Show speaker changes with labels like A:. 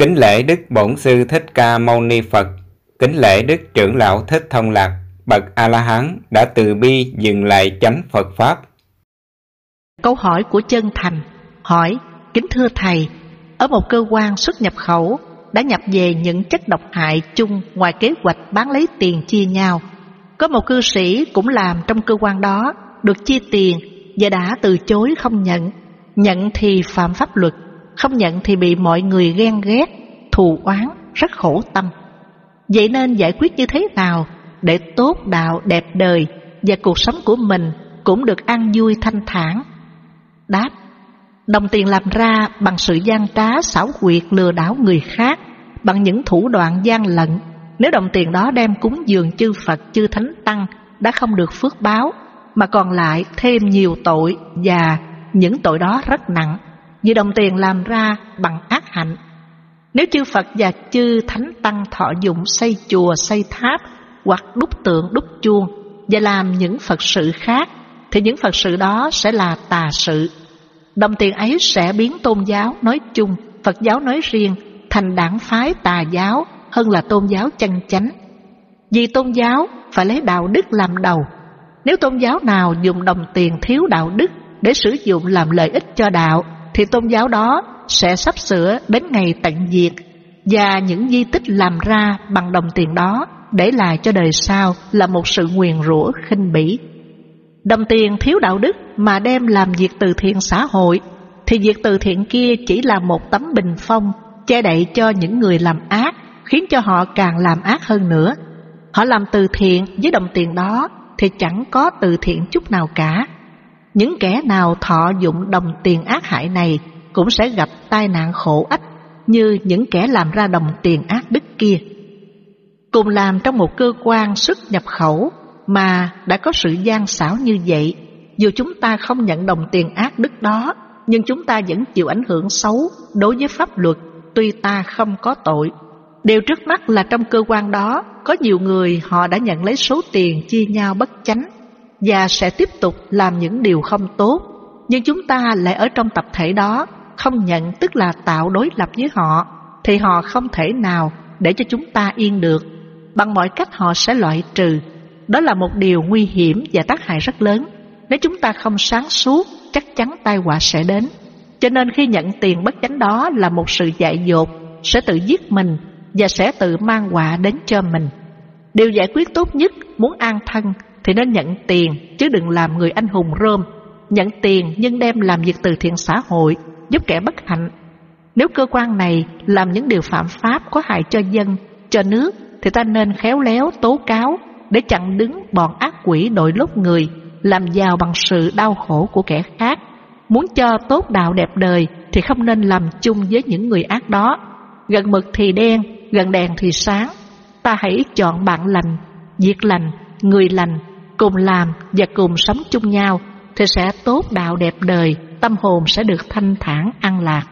A: Kính lễ Đức Bổn Sư Thích Ca Mâu Ni Phật, kính lễ Đức Trưởng Lão Thích Thông Lạc, bậc A-la-hán đã từ bi dừng lại chánh Phật Pháp.
B: Câu hỏi của chân thành hỏi, kính thưa Thầy, ở một cơ quan xuất nhập khẩu đã nhập về những chất độc hại chung ngoài kế hoạch bán lấy tiền chia nhau. Có một cư sĩ cũng làm trong cơ quan đó, được chia tiền và đã từ chối không nhận. Nhận thì phạm pháp luật, không nhận thì bị mọi người ghen ghét, thù oán, rất khổ tâm. Vậy nên giải quyết như thế nào để tốt đạo đẹp đời và cuộc sống của mình cũng được an vui thanh thản? Đáp, đồng tiền làm ra bằng sự gian trá xảo quyệt lừa đảo người khác, bằng những thủ đoạn gian lận. Nếu đồng tiền đó đem cúng dường chư Phật, chư Thánh Tăng đã không được phước báo, mà còn lại thêm nhiều tội và những tội đó rất nặng vì đồng tiền làm ra bằng ác hạnh. Nếu chư Phật và chư Thánh Tăng thọ dụng xây chùa, xây tháp hoặc đúc tượng, đúc chuông và làm những Phật sự khác thì những Phật sự đó sẽ là tà sự. Đồng tiền ấy sẽ biến tôn giáo nói chung, Phật giáo nói riêng thành đảng phái tà giáo hơn là tôn giáo chân chánh. Vì tôn giáo phải lấy đạo đức làm đầu. Nếu tôn giáo nào dùng đồng tiền thiếu đạo đức để sử dụng làm lợi ích cho đạo thì tôn giáo đó sẽ sắp sửa đến ngày tận diệt và những di tích làm ra bằng đồng tiền đó để lại cho đời sau là một sự nguyền rủa khinh bỉ. Đồng tiền thiếu đạo đức mà đem làm việc từ thiện xã hội, thì việc từ thiện kia chỉ là một tấm bình phong che đậy cho những người làm ác, khiến cho họ càng làm ác hơn nữa. Họ làm từ thiện với đồng tiền đó thì chẳng có từ thiện chút nào cả. Những kẻ nào thọ dụng đồng tiền ác hại này cũng sẽ gặp tai nạn khổ ách như những kẻ làm ra đồng tiền ác đức kia. Cùng làm trong một cơ quan xuất nhập khẩu mà đã có sự gian xảo như vậy, dù chúng ta không nhận đồng tiền ác đức đó, nhưng chúng ta vẫn chịu ảnh hưởng xấu đối với pháp luật tuy ta không có tội. Điều trước mắt là trong cơ quan đó có nhiều người họ đã nhận lấy số tiền chia nhau bất chánh và sẽ tiếp tục làm những điều không tốt. Nhưng chúng ta lại ở trong tập thể đó, không nhận tức là tạo đối lập với họ, thì họ không thể nào để cho chúng ta yên được. Bằng mọi cách họ sẽ loại trừ. Đó là một điều nguy hiểm và tác hại rất lớn. Nếu chúng ta không sáng suốt, chắc chắn tai họa sẽ đến. Cho nên khi nhận tiền bất chánh đó là một sự dại dột, sẽ tự giết mình và sẽ tự mang họa đến cho mình. Điều giải quyết tốt nhất muốn an thân thì nên nhận tiền chứ đừng làm người anh hùng rơm Nhận tiền nhưng đem làm việc từ thiện xã hội, giúp kẻ bất hạnh. Nếu cơ quan này làm những điều phạm pháp có hại cho dân, cho nước thì ta nên khéo léo tố cáo để chặn đứng bọn ác quỷ đội lốt người làm giàu bằng sự đau khổ của kẻ khác. Muốn cho tốt đạo đẹp đời thì không nên làm chung với những người ác đó. Gần mực thì đen, gần đèn thì sáng. Ta hãy chọn bạn lành, việc lành, người lành, cùng làm và cùng sống chung nhau thì sẽ tốt đạo đẹp đời, tâm hồn sẽ được thanh thản an lạc.